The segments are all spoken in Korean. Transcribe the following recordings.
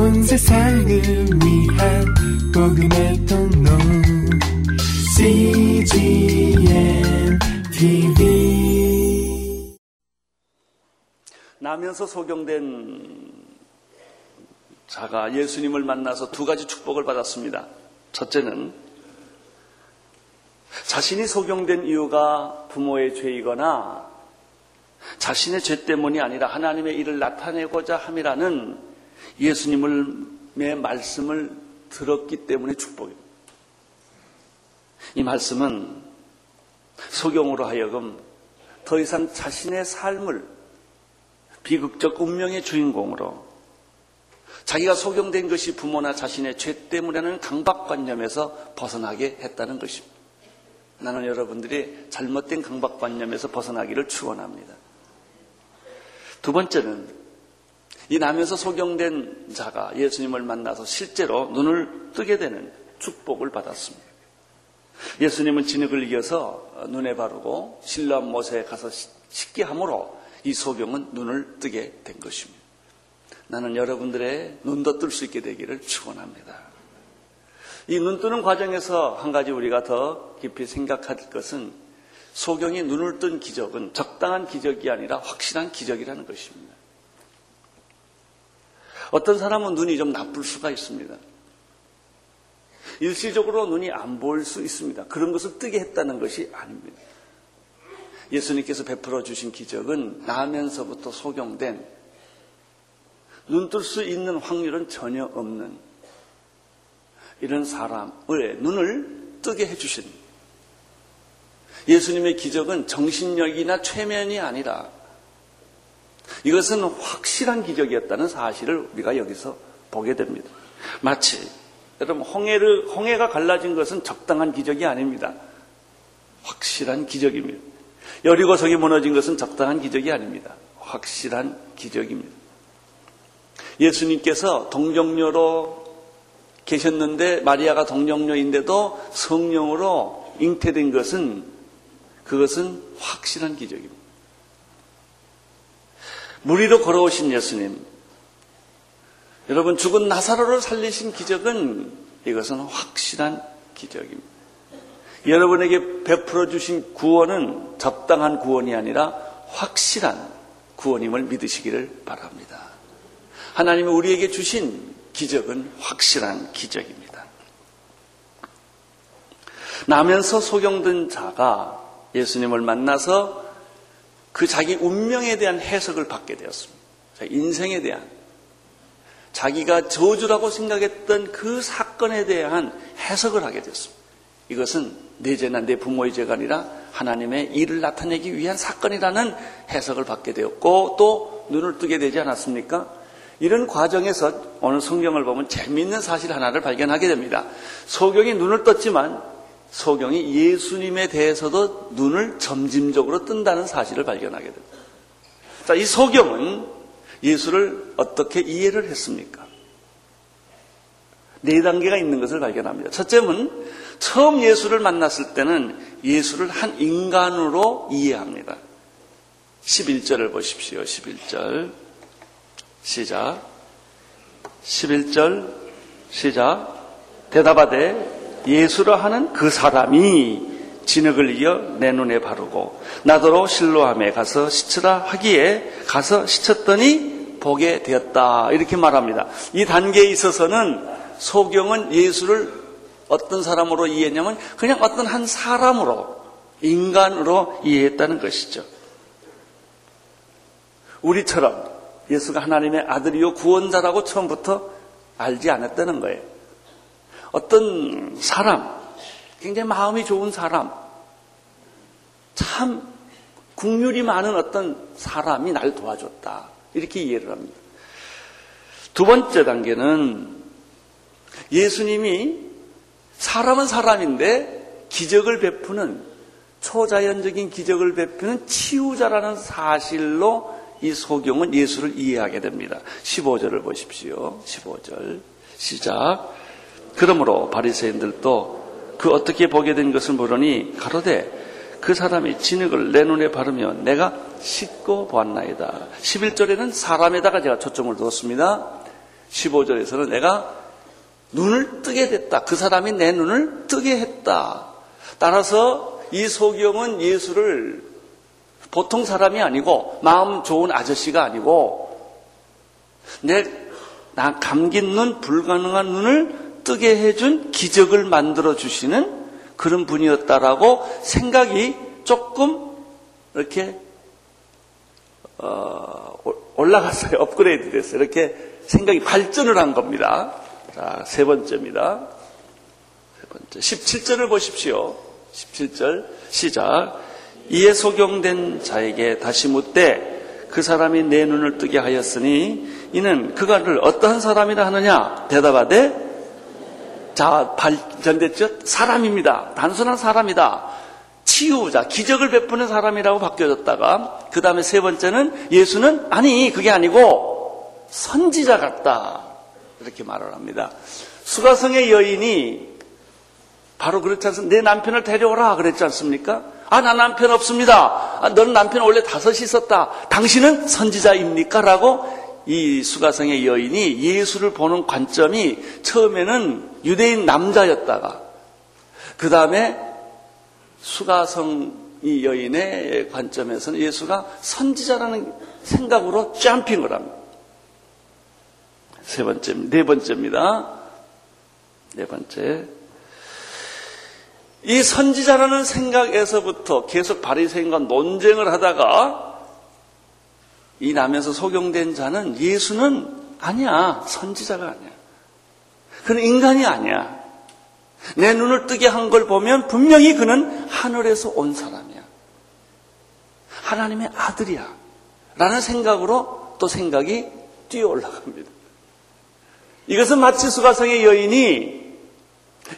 온 세상을 위한 복음의 통로 CGM TV 나면서 소경된 자가 예수님을 만나서 두 가지 축복을 받았습니다. 첫째는 자신이 소경된 이유가 부모의 죄이거나 자신의 죄 때문이 아니라 하나님의 일을 나타내고자 함이라는 예수님의 말씀을 들었기 때문에 축복입니다. 이 말씀은 소경으로 하여금 더 이상 자신의 삶을 비극적 운명의 주인공으로 자기가 소경된 것이 부모나 자신의 죄 때문에는 강박관념에서 벗어나게 했다는 것입니다. 나는 여러분들이 잘못된 강박관념에서 벗어나기를 축원합니다. 두 번째는 이 나면서 소경된 자가 예수님을 만나서 실제로 눈을 뜨게 되는 축복을 받았습니다. 예수님은 진흙을 이겨서 눈에 바르고 신랑 못에 가서 씻게 함으로 이 소경은 눈을 뜨게 된 것입니다. 나는 여러분들의 눈도 뜰 수 있게 되기를 축원합니다. 이 눈 뜨는 과정에서 한 가지 우리가 더 깊이 생각할 것은 소경이 눈을 뜬 기적은 적당한 기적이 아니라 확실한 기적이라는 것입니다. 어떤 사람은 눈이 좀 나쁠 수가 있습니다. 일시적으로 눈이 안 보일 수 있습니다. 그런 것을 뜨게 했다는 것이 아닙니다. 예수님께서 베풀어 주신 기적은 나면서부터 소경된 눈 뜰 수 있는 확률은 전혀 없는 이런 사람의 눈을 뜨게 해주신 예수님의 기적은 정신력이나 최면이 아니라 이것은 확실한 기적이었다는 사실을 우리가 여기서 보게 됩니다. 마치 여러분 홍해를 홍해가 갈라진 것은 적당한 기적이 아닙니다. 확실한 기적입니다. 여리고성이 무너진 것은 적당한 기적이 아닙니다. 확실한 기적입니다. 예수님께서 동정녀로 계셨는데 마리아가 동정녀인데도 성령으로 잉태된 것은 그것은 확실한 기적입니다. 무리로 걸어오신 예수님, 여러분 죽은 나사로를 살리신 기적은 이것은 확실한 기적입니다. 여러분에게 베풀어 주신 구원은 적당한 구원이 아니라 확실한 구원임을 믿으시기를 바랍니다. 하나님이 우리에게 주신 기적은 확실한 기적입니다. 나면서 소경된 자가 예수님을 만나서 그 자기 운명에 대한 해석을 받게 되었습니다. 인생에 대한 자기가 저주라고 생각했던 그 사건에 대한 해석을 하게 됐습니다. 이것은 내 죄나 내 부모의 죄가 아니라 하나님의 일을 나타내기 위한 사건이라는 해석을 받게 되었고 또 눈을 뜨게 되지 않았습니까? 이런 과정에서 오늘 성경을 보면 재미있는 사실 하나를 발견하게 됩니다. 소경이 눈을 떴지만 소경이 예수님에 대해서도 눈을 점진적으로 뜬다는 사실을 발견하게 됩니다. 자, 이 소경은 예수를 어떻게 이해를 했습니까? 네 단계가 있는 것을 발견합니다. 첫째는 처음 예수를 만났을 때는 예수를 한 인간으로 이해합니다. 11절을 보십시오. 11절. 시작. 11절. 시작. 대답하되 예수라 하는 그 사람이 진흙을 이어 내 눈에 바르고 나더러 실로함에 가서 시치라 하기에 가서 시쳤더니 보게 되었다 이렇게 말합니다. 이 단계에 있어서는 소경은 예수를 어떤 사람으로 이해했냐면 그냥 어떤 한 사람으로 인간으로 이해했다는 것이죠. 우리처럼 예수가 하나님의 아들이요 구원자라고 처음부터 알지 않았다는 거예요. 어떤 사람, 굉장히 마음이 좋은 사람, 참 국률이 많은 어떤 사람이 날 도와줬다. 이렇게 이해를 합니다. 두 번째 단계는 예수님이 사람은 사람인데 기적을 베푸는 초자연적인 기적을 베푸는 치유자라는 사실로 이 소경은 예수를 이해하게 됩니다. 15절을 보십시오. 15절. 시작. 그러므로 바리새인들도 그 어떻게 보게 된 것을 모르니 가로되 그 사람이 진흙을 내 눈에 바르며 내가 씻고 보았나이다. 11절에는 사람에다가 제가 초점을 두었습니다. 15절에서는 내가 눈을 뜨게 됐다. 그 사람이 내 눈을 뜨게 했다. 따라서 이 소경은 예수를 보통 사람이 아니고 마음 좋은 아저씨가 아니고 내 나 감긴 눈, 불가능한 눈을 뜨게 해준 기적을 만들어 주시는 그런 분이었다라고 생각이 조금 이렇게 어, 올라갔어요. 업그레이드 됐어요. 이렇게 생각이 발전을 한 겁니다. 자, 세 번째입니다. 세 번째. 17절을 보십시오. 17절 시작. 이에 소경된 자에게 다시 묻되 그 사람이 내 눈을 뜨게 하였으니 이는 그가를 어떠한 사람이라 하느냐 대답하되 자 발전됐죠 사람입니다 단순한 사람이다 치유자 기적을 베푸는 사람이라고 바뀌어졌다가 그 다음에 세 번째는 예수는 아니 그게 아니고 선지자 같다 이렇게 말을 합니다 수가성의 여인이 바로 그렇지 않습니까? 내 남편을 데려오라 그랬지 않습니까? 아, 나 남편 없습니다. 아, 너는 남편 원래 다섯이 있었다. 당신은 선지자입니까? 라고 이 수가성의 여인이 예수를 보는 관점이 처음에는 유대인 남자였다가 그 다음에 수가성 이 여인의 관점에서는 예수가 선지자라는 생각으로 점핑을 합니다. 세 번째, 네 번째입니다. 네 번째. 이 선지자라는 생각에서부터 계속 바리새인과 논쟁을 하다가 이 남에서 소경된 자는 예수는 아니야. 선지자가 아니야. 그는 인간이 아니야. 내 눈을 뜨게 한 걸 보면 분명히 그는 하늘에서 온 사람이야. 하나님의 아들이야. 라는 생각으로 또 생각이 뛰어 올라갑니다. 이것은 마치 수가성의 여인이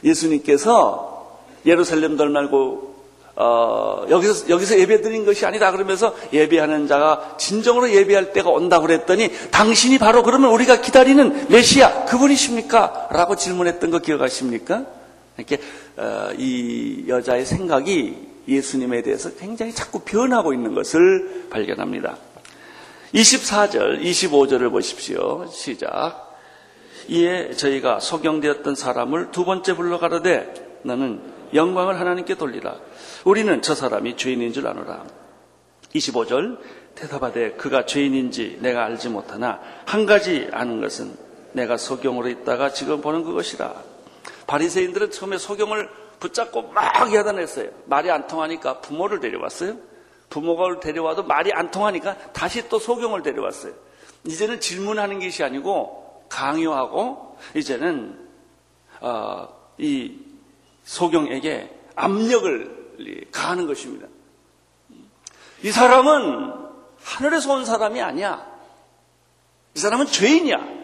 예수님께서 예루살렘 들 말고 어, 여기서 여기서 예배 드린 것이 아니다 그러면서 예배하는 자가 진정으로 예배할 때가 온다 그랬더니 당신이 바로 그러면 우리가 기다리는 메시아 그분이십니까? 라고 질문했던 거 기억하십니까? 이렇게 어, 이 여자의 생각이 예수님에 대해서 굉장히 자꾸 변하고 있는 것을 발견합니다. 24절, 25절을 보십시오. 시작. 이에 저희가 소경되었던 사람을 두 번째 불러가르되 너는 영광을 하나님께 돌리라. 우리는 저 사람이 죄인인 줄 아노라. 25절 대답하되 그가 죄인인지 내가 알지 못하나 한 가지 아는 것은 내가 소경으로 있다가 지금 보는 그것이라. 바리새인들은 처음에 소경을 붙잡고 막 야단했어요. 말이 안 통하니까 부모를 데려왔어요. 부모가 데려와도 말이 안 통하니까 다시 또 소경을 데려왔어요. 이제는 질문하는 것이 아니고 강요하고 이제는 어, 이 소경에게 압력을 가하는 것입니다. 이 사람은 하늘에서 온 사람이 아니야. 이 사람은 죄인이야.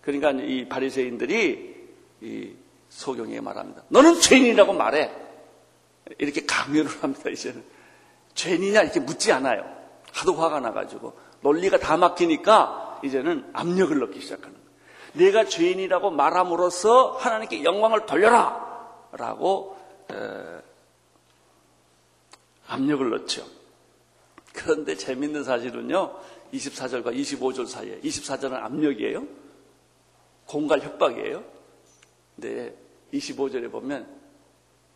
그러니까 이 바리새인들이 이 소경에게 말합니다. 너는 죄인이라고 말해. 이렇게 강요를 합니다. 이제는 죄인이냐 이렇게 묻지 않아요. 하도 화가 나가지고 논리가 다 막히니까 이제는 압력을 넣기 시작하는 거예요. 내가 죄인이라고 말함으로써 하나님께 영광을 돌려라. 라고 압력을 넣죠. 그런데 재밌는 사실은요. 24절과 25절 사이에 24절은 압력이에요. 공갈 협박이에요. 근데 25절에 보면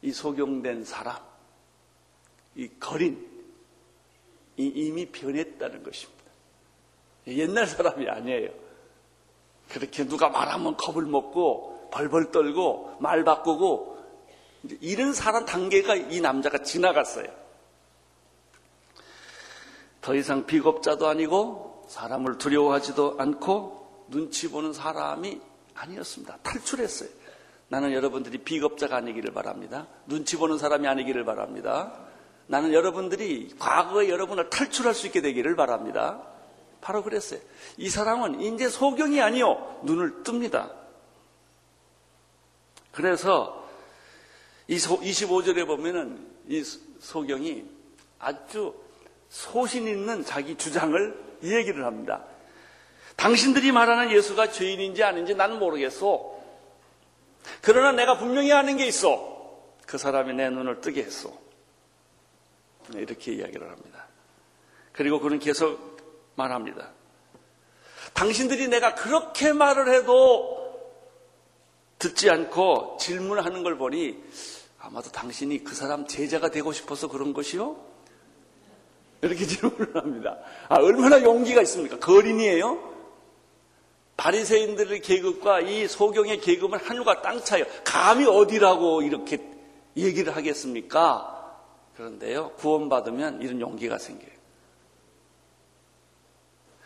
이 소경된 사람, 이 거린, 이 이미 변했다는 것입니다. 옛날 사람이 아니에요. 그렇게 누가 말하면 겁을 먹고 벌벌 떨고 말 바꾸고 이런 사람 단계가 이 남자가 지나갔어요. 더 이상 비겁자도 아니고 사람을 두려워하지도 않고 눈치 보는 사람이 아니었습니다. 탈출했어요. 나는 여러분들이 비겁자가 아니기를 바랍니다. 눈치 보는 사람이 아니기를 바랍니다. 나는 여러분들이 과거에 여러분을 탈출할 수 있게 되기를 바랍니다. 바로 그랬어요. 이 사람은 이제 소경이 아니요. 눈을 뜹니다. 그래서 이 25절에 보면은 이 소경이 아주 소신 있는 자기 주장을 얘기를 합니다. 당신들이 말하는 예수가 죄인인지 아닌지 나는 모르겠어. 그러나 내가 분명히 아는 게 있어. 그 사람이 내 눈을 뜨게 했어. 이렇게 이야기를 합니다. 그리고 그는 계속 말합니다. 당신들이 내가 그렇게 말을 해도 듣지 않고 질문하는 걸 보니 아마도 당신이 그 사람 제자가 되고 싶어서 그런 것이요? 이렇게 질문을 합니다. 아, 얼마나 용기가 있습니까? 거린이에요? 바리새인들의 계급과 이 소경의 계급은 하늘과 땅 차이요. 감히 어디라고 이렇게 얘기를 하겠습니까? 그런데요, 구원받으면 이런 용기가 생겨요.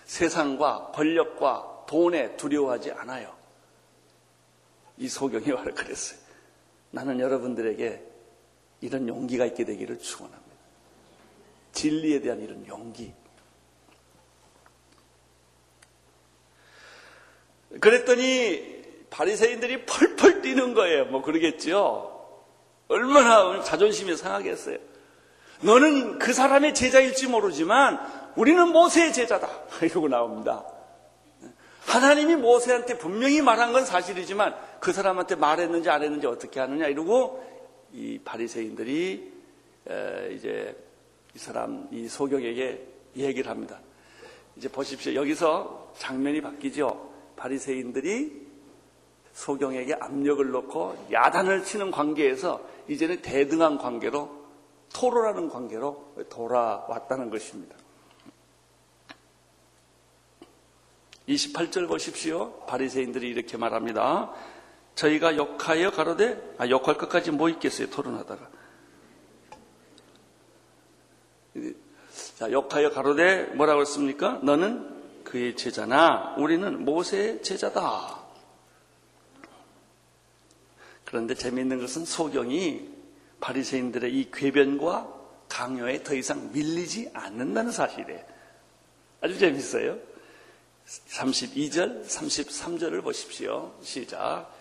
세상과 권력과 돈에 두려워하지 않아요. 이 소경이 말을 그랬어요. 나는 여러분들에게 이런 용기가 있게 되기를 축원합니다. 진리에 대한 이런 용기. 그랬더니 바리새인들이 펄펄 뛰는 거예요. 뭐 그러겠죠. 얼마나 자존심이 상하겠어요. 너는 그 사람의 제자일지 모르지만 우리는 모세의 제자다. 이러고 나옵니다. 하나님이 모세한테 분명히 말한 건 사실이지만 그 사람한테 말했는지 안 했는지 어떻게 하느냐 이러고 이 바리새인들이 이제 이 사람 이 소경에게 얘기를 합니다. 이제 보십시오. 여기서 장면이 바뀌죠. 바리새인들이 소경에게 압력을 놓고 야단을 치는 관계에서 이제는 대등한 관계로 토론하는 관계로 돌아왔다는 것입니다. 28절 보십시오. 바리새인들이 이렇게 말합니다. 저희가 욕하여 가로되 아 욕할 것까지 뭐 있겠어요 토론하다가 자 욕하여 가로되 뭐라고 했습니까? 너는 그의 제자나 우리는 모세의 제자다. 그런데 재미있는 것은 소경이 바리새인들의 이 궤변과 강요에 더 이상 밀리지 않는다는 사실이에요. 아주 재밌어요. 32절, 33절을 보십시오. 시작.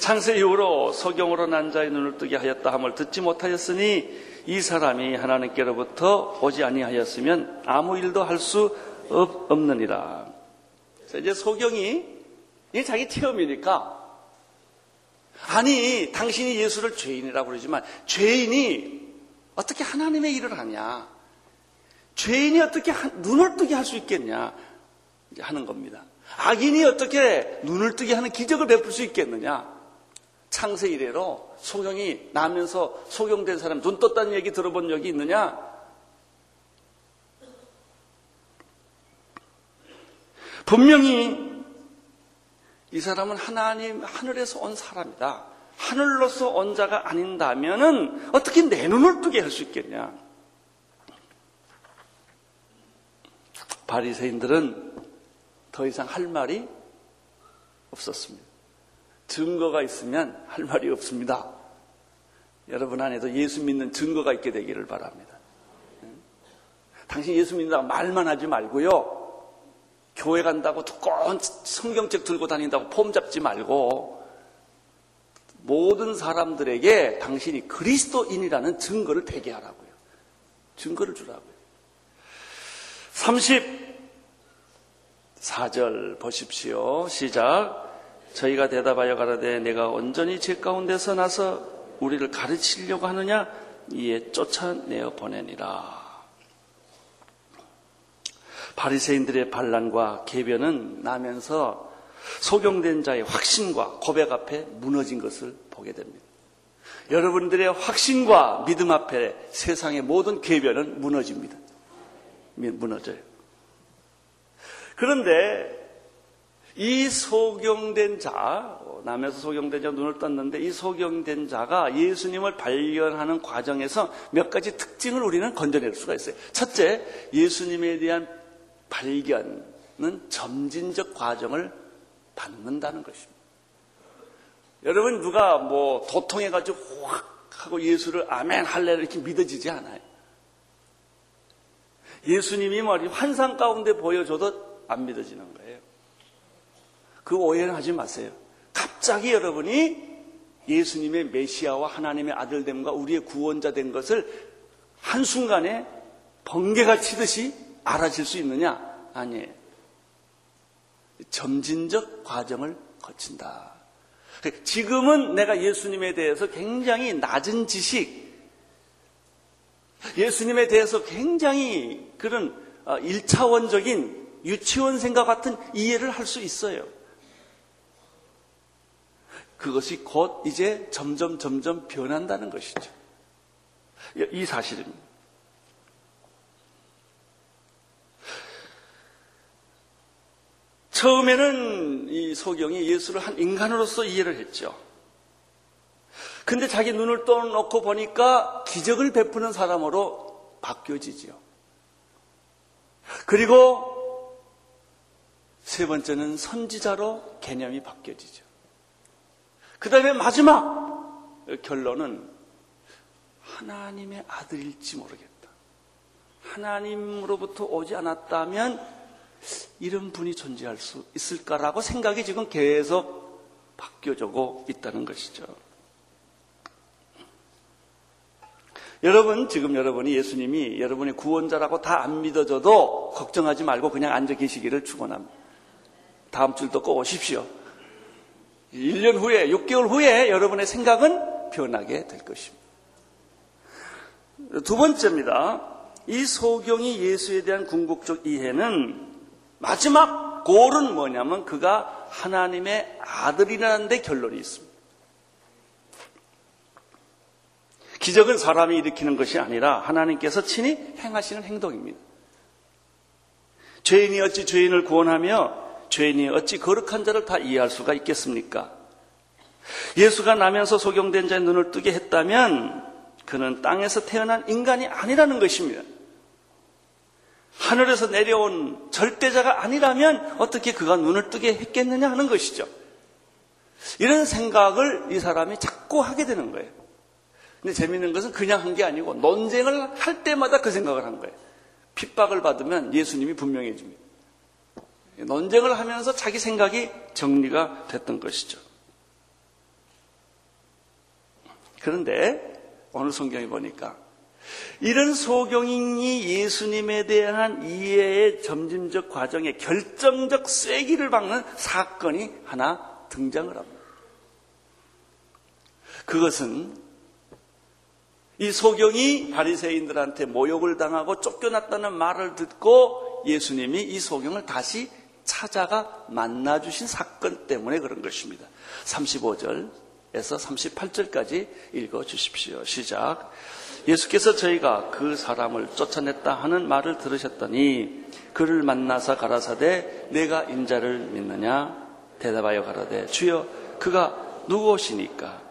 창세 이후로 소경으로 난 자의 눈을 뜨게 하였다 함을 듣지 못하였으니 이 사람이 하나님께로부터 오지 아니하였으면 아무 일도 할 수 없느니라. 이제 소경이 이 자기 체험이니까 아니 당신이 예수를 죄인이라고 그러지만 죄인이 어떻게 하나님의 일을 하냐? 죄인이 어떻게 눈을 뜨게 할 수 있겠냐? 하는 겁니다. 악인이 어떻게 눈을 뜨게 하는 기적을 베풀 수 있겠느냐? 창세 이래로 소경이 나면서 소경된 사람 눈 떴다는 얘기 들어본 적이 있느냐? 분명히 이 사람은 하나님 하늘에서 온 사람이다. 하늘로서 온 자가 아닌다면은 어떻게 내 눈을 뜨게 할 수 있겠냐? 바리새인들은 더 이상 할 말이 없었습니다. 증거가 있으면 할 말이 없습니다. 여러분 안에도 예수 믿는 증거가 있게 되기를 바랍니다. 당신 예수 믿는다고 말만 하지 말고요. 교회 간다고 두꺼운 성경책 들고 다닌다고 폼 잡지 말고 모든 사람들에게 당신이 그리스도인이라는 증거를 되게 하라고요. 증거를 주라고요. 34절 보십시오. 시작. 저희가 대답하여 가라되 내가 온전히 제 가운데서 나서 우리를 가르치려고 하느냐 이에 쫓아내어 보내니라. 바리새인들의 반란과 개변은 나면서 소경된 자의 확신과 고백 앞에 무너진 것을 보게 됩니다. 여러분들의 확신과 믿음 앞에 세상의 모든 개변은 무너집니다. 무너져요. 그런데 이 소경된 자, 남에서 소경된 자 눈을 떴는데 이 소경된 자가 예수님을 발견하는 과정에서 몇 가지 특징을 우리는 건져낼 수가 있어요. 첫째, 예수님에 대한 발견은 점진적 과정을 받는다는 것입니다. 여러분 누가 뭐 도통해가지고 확 하고 예수를 아멘 할래를 이렇게 믿어지지 않아요. 예수님이 말이 환상 가운데 보여줘도 안 믿어지는 거예요. 그 오해는 하지 마세요. 갑자기 여러분이 예수님의 메시아와 하나님의 아들됨과 우리의 구원자 된 것을 한순간에 번개가 치듯이 알아질 수 있느냐? 아니에요. 점진적 과정을 거친다. 지금은 내가 예수님에 대해서 굉장히 낮은 지식, 예수님에 대해서 굉장히 그런 1차원적인 어, 유치원생과 같은 이해를 할 수 있어요. 그것이 곧 이제 점점 점점 변한다는 것이죠. 이 사실입니다. 처음에는 이 소경이 예수를 한 인간으로서 이해를 했죠. 근데 자기 눈을 떠놓고 보니까 기적을 베푸는 사람으로 바뀌어지지요. 그리고 세 번째는 선지자로 개념이 바뀌어지죠. 그 다음에 마지막 결론은 하나님의 아들일지 모르겠다. 하나님으로부터 오지 않았다면 이런 분이 존재할 수 있을까라고 생각이 지금 계속 바뀌어지고 있다는 것이죠. 여러분, 지금 여러분이 예수님이 여러분의 구원자라고 다 안 믿어져도 걱정하지 말고 그냥 앉아 계시기를 축원합니다. 다음 주도 꼭 오십시오. 1년 후에, 6개월 후에 여러분의 생각은 변하게 될 것입니다. 두 번째입니다. 이 소경이 예수에 대한 궁극적 이해는 마지막 골은 뭐냐면 그가 하나님의 아들이라는 데 결론이 있습니다. 기적은 사람이 일으키는 것이 아니라 하나님께서 친히 행하시는 행동입니다. 죄인이 어찌 죄인을 구원하며 죄인이 어찌 거룩한 자를 다 이해할 수가 있겠습니까? 예수가 나면서 소경된 자의 눈을 뜨게 했다면 그는 땅에서 태어난 인간이 아니라는 것입니다. 하늘에서 내려온 절대자가 아니라면 어떻게 그가 눈을 뜨게 했겠느냐 하는 것이죠. 이런 생각을 이 사람이 자꾸 하게 되는 거예요. 근데 재밌는 것은 그냥 한 게 아니고 논쟁을 할 때마다 그 생각을 한 거예요. 핍박을 받으면 예수님이 분명해 줍니다. 논쟁을 하면서 자기 생각이 정리가 됐던 것이죠. 그런데 오늘 성경에 보니까 이런 소경인이 예수님에 대한 이해의 점진적 과정에 결정적 쐐기를 박는 사건이 하나 등장을 합니다. 그것은 이 소경이 바리새인들한테 모욕을 당하고 쫓겨났다는 말을 듣고 예수님이 이 소경을 다시 찾아가 만나 주신 사건 때문에 그런 것입니다. 35절에서 38절까지 읽어 주십시오. 시작. 예수께서 저희가 그 사람을 쫓아냈다 하는 말을 들으셨더니 그를 만나서 가라사대 내가 인자를 믿느냐 대답하여 가라되 주여 그가 누구시니까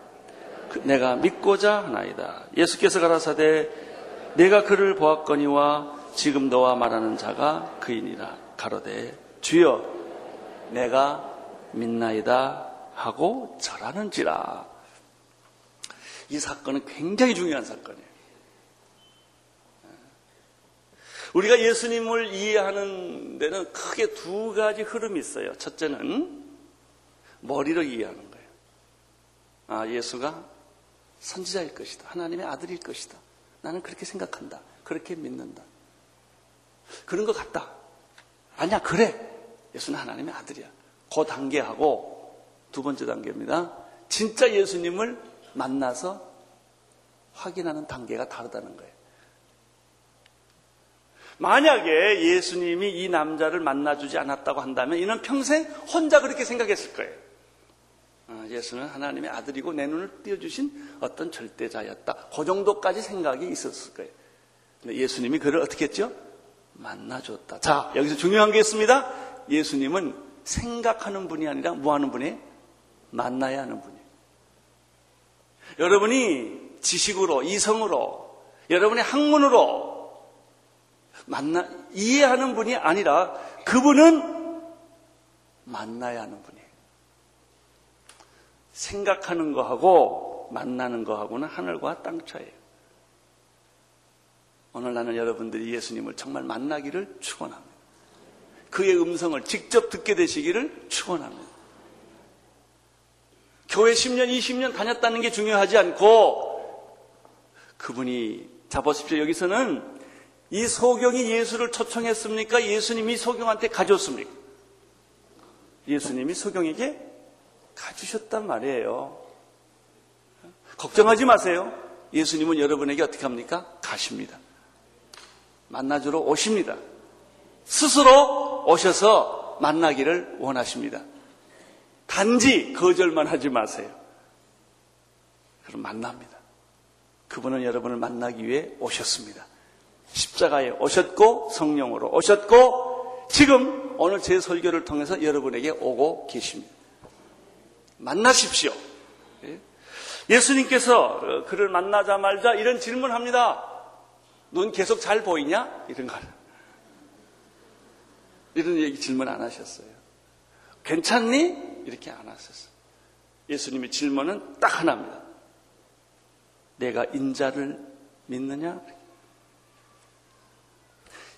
그 내가 믿고자 하나이다 예수께서 가라사대 내가 그를 보았거니와 지금 너와 말하는 자가 그이니라 가로되 주여 내가 믿나이다 하고 절하는지라 이 사건은 굉장히 중요한 사건이에요 우리가 예수님을 이해하는 데는 크게 두 가지 흐름이 있어요. 첫째는 머리로 이해하는 거예요. 아, 예수가 선지자일 것이다. 하나님의 아들일 것이다. 나는 그렇게 생각한다. 그렇게 믿는다. 그런 것 같다. 아니야, 그래. 예수는 하나님의 아들이야. 그 단계하고 두 번째 단계입니다. 진짜 예수님을 만나서 확인하는 단계가 다르다는 거예요. 만약에 예수님이 이 남자를 만나주지 않았다고 한다면 이는 평생 혼자 그렇게 생각했을 거예요. 어, 예수는 하나님의 아들이고 내 눈을 띄워주신 어떤 절대자였다. 그 정도까지 생각이 있었을 거예요. 근데 예수님이 그를 어떻게 했죠? 만나줬다. 자, 여기서 중요한 게 있습니다. 예수님은 생각하는 분이 아니라 뭐 하는 분이에요? 만나야 하는 분이에요. 여러분이 지식으로, 이성으로, 여러분의 학문으로 만나, 이해하는 분이 아니라 그분은 만나야 하는 분이에요. 생각하는 거하고 만나는 거하고는 하늘과 땅 차이에요. 오늘 나는 여러분들이 예수님을 정말 만나기를 축원합니다. 그의 음성을 직접 듣게 되시기를 축원합니다. 교회 10년, 20년 다녔다는 게 중요하지 않고 그분이 잡으십시오. 여기서는 이 소경이 예수를 초청했습니까? 예수님이 소경한테 가졌습니까? 예수님이 소경에게 가주셨단 말이에요. 걱정하지 마세요. 예수님은 여러분에게 어떻게 합니까? 가십니다. 만나주러 오십니다. 스스로 오셔서 만나기를 원하십니다. 단지 거절만 하지 마세요. 그럼 만납니다. 그분은 여러분을 만나기 위해 오셨습니다. 십자가에 오셨고 성령으로 오셨고 지금 오늘 제 설교를 통해서 여러분에게 오고 계십니다. 만나십시오. 예? 예수님께서 그를 만나자말자 이런 질문합니다. 눈 계속 잘 보이냐? 이런 거. 이런 얘기 질문 안 하셨어요. 괜찮니? 이렇게 안 하셨어요. 예수님의 질문은 딱 하나입니다. 내가 인자를 믿느냐?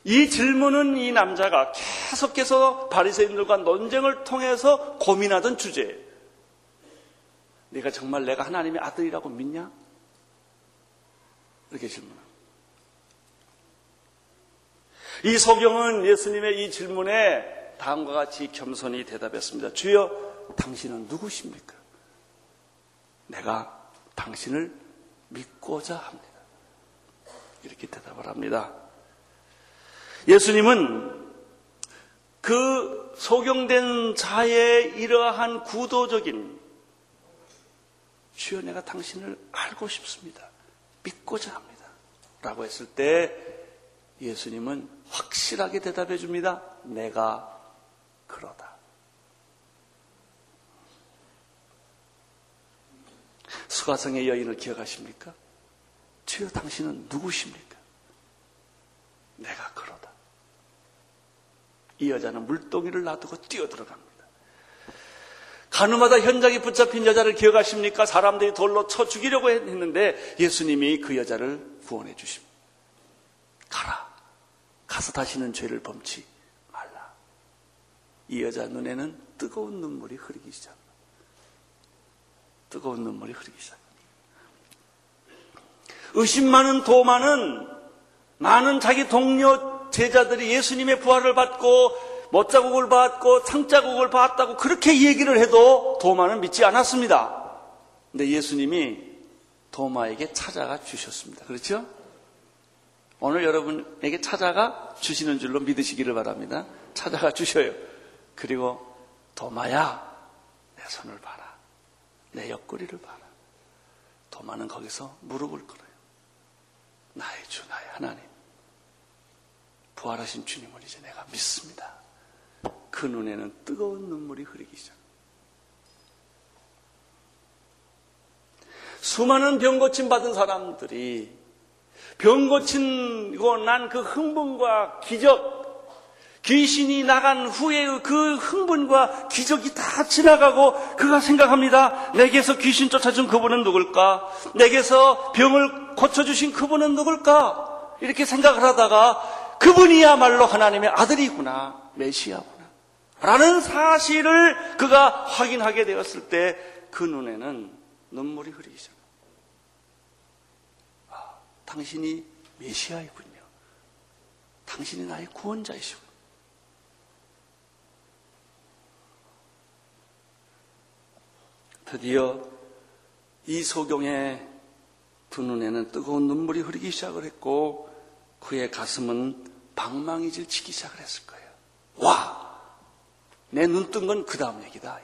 이 질문은 이 남자가 계속해서 바리새인들과 논쟁을 통해서 고민하던 주제예요. 네가 정말 내가 하나님의 아들이라고 믿냐? 이렇게 질문합니다. 이 소경은 예수님의 이 질문에 다음과 같이 겸손히 대답했습니다. 주여, 당신은 누구십니까? 내가 당신을 믿고자 합니다. 이렇게 대답을 합니다. 예수님은 그 소경된 자의 이러한 구도적인 주여 내가 당신을 알고 싶습니다. 믿고자 합니다. 라고 했을 때 예수님은 확실하게 대답해 줍니다. 내가 그러다. 수가성의 여인을 기억하십니까? 주여 당신은 누구십니까? 내가 그러다. 이 여자는 물동이를 놔두고 뛰어들어갑니다. 가늠하다 현장에 붙잡힌 여자를 기억하십니까? 사람들이 돌로 쳐 죽이려고 했는데 예수님이 그 여자를 구원해 주십니다. 가라. 가서 다시는 죄를 범치 말라. 이 여자 눈에는 뜨거운 눈물이 흐르기 시작합니다. 뜨거운 눈물이 흐르기 시작합니다. 의심 많은 도마는 많은 자기 동료 제자들이 예수님의 부활을 받고 못자국을 받고 창자국을 받았다고 그렇게 얘기를 해도 도마는 믿지 않았습니다. 근데 예수님이 도마에게 찾아가 주셨습니다. 그렇죠? 오늘 여러분에게 찾아가 주시는 줄로 믿으시기를 바랍니다. 찾아가 주셔요. 그리고 도마야, 내 손을 봐라. 내 옆구리를 봐라. 도마는 거기서 무릎을 꿇어요. 나의 주, 나의 하나님. 부활하신 주님을 이제 내가 믿습니다. 그 눈에는 뜨거운 눈물이 흐르기 시작. 수많은 병 고침 받은 사람들이 병 고친고 난 그 흥분과 기적, 귀신이 나간 후에 그 흥분과 기적이 다 지나가고 그가 생각합니다. 내게서 귀신 쫓아준 그분은 누굴까? 내게서 병을 고쳐주신 그분은 누굴까? 이렇게 생각을 하다가 그분이야말로 하나님의 아들이구나. 메시아구나. 라는 사실을 그가 확인하게 되었을 때 그 눈에는 눈물이 흐르기 시작. 아, 당신이 메시아이군요. 당신이 나의 구원자이시군요. 드디어 이 소경의 두 눈에는 뜨거운 눈물이 흐르기 시작을 했고 그의 가슴은 방망이 질 치기 시작을 했을 거예요. 와! 내 눈 뜬 건 그 다음 얘기다.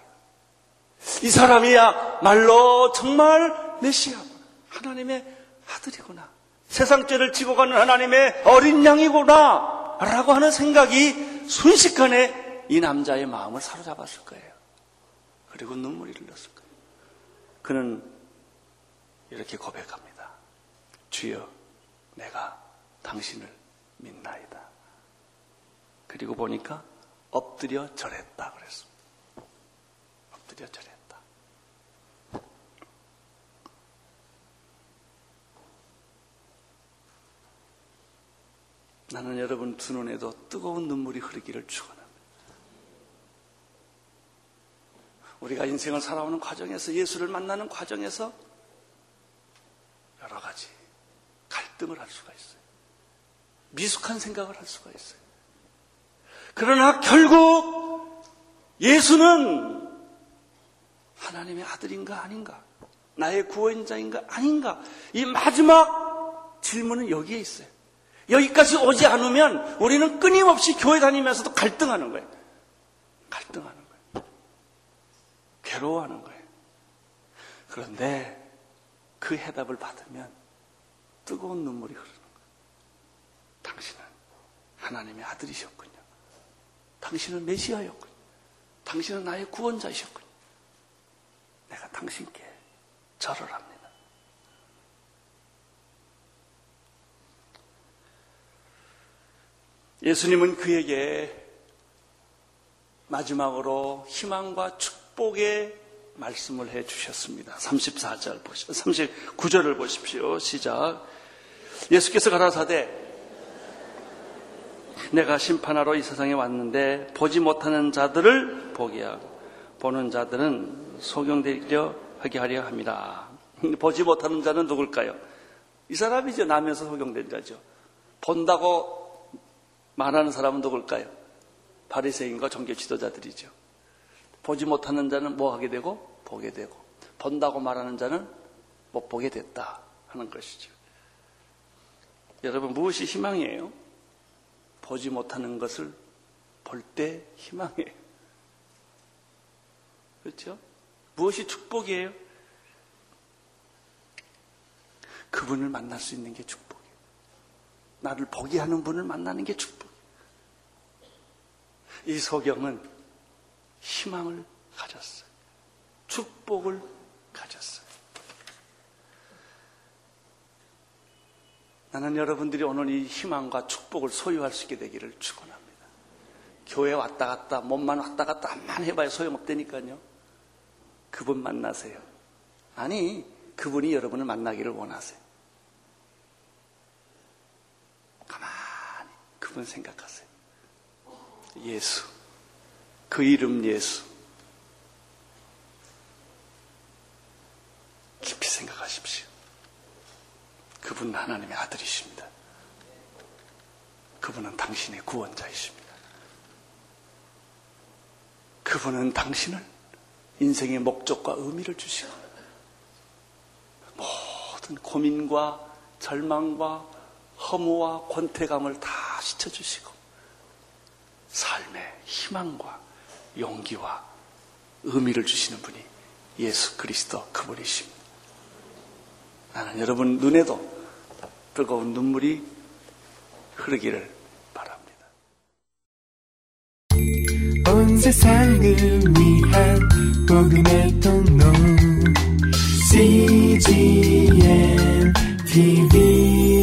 이 사람이야 말로 정말 메시아구나. 하나님의 아들이구나. 세상 죄를 지고 가는 하나님의 어린 양이구나. 라고 하는 생각이 순식간에 이 남자의 마음을 사로잡았을 거예요. 그리고 눈물이 흘렀을 거예요. 그는 이렇게 고백합니다. 주여, 내가 당신을 믿나이다. 그리고 보니까 엎드려 절했다 그랬습니다. 엎드려 절했다. 나는 여러분 두 눈에도 뜨거운 눈물이 흐르기를 축원합니다. 우리가 인생을 살아오는 과정에서 예수를 만나는 과정에서 여러 가지 갈등을 할 수가 있어요. 미숙한 생각을 할 수가 있어요. 그러나 결국 예수는 하나님의 아들인가 아닌가? 나의 구원자인가 아닌가? 이 마지막 질문은 여기에 있어요. 여기까지 오지 않으면 우리는 끊임없이 교회 다니면서도 갈등하는 거예요. 갈등하는 거예요. 괴로워하는 거예요. 그런데 그 해답을 받으면 뜨거운 눈물이 흐르는 거예요. 당신은 하나님의 아들이셨군요. 당신은 메시아였군요. 당신은 나의 구원자이셨군요. 내가 당신께 절을 합니다. 예수님은 그에게 마지막으로 희망과 축복의 말씀을 해 주셨습니다. 34절 보시오. 39절을 보십시오. 시작. 예수께서 가라사대 내가 심판하러 이 세상에 왔는데 보지 못하는 자들을 보게 하고 보는 자들은 소경되려 하게 하려 합니다. 보지 못하는 자는 누굴까요? 이 사람이죠. 나면서 소경된 자죠. 본다고 말하는 사람은 누굴까요? 바리새인과 종교 지도자들이죠. 보지 못하는 자는 뭐 하게 되고 보게 되고 본다고 말하는 자는 못 보게 됐다 하는 것이죠. 여러분 무엇이 희망이에요? 보지 못하는 것을 볼 때 희망이에요. 그렇죠? 무엇이 축복이에요? 그분을 만날 수 있는 게 축복이에요. 나를 보게 하는 분을 만나는 게 축복. 이 소경은 희망을 가졌어요. 축복을 가졌어요. 나는 여러분들이 오늘 이 희망과 축복을 소유할 수 있게 되기를 축원합니다. 교회 왔다 갔다 몸만 왔다 갔다 한만 해봐야 소용없다니까요. 그분 만나세요. 아니 그분이 여러분을 만나기를 원하세요. 가만히 그분 생각하세요. 예수. 그 이름 예수. 깊이 생각하십시오. 그분은 하나님의 아들이십니다. 그분은 당신의 구원자이십니다. 그분은 당신을 인생의 목적과 의미를 주시고 모든 고민과 절망과 허무와 권태감을 다 씻어주시고 희망과 용기와 의미를 주시는 분이 예수 그리스도 그분이십니다. 나는 여러분 눈에도 뜨거운 눈물이 흐르기를 바랍니다. 온 세상을 위한 복음의 통로 CGM TV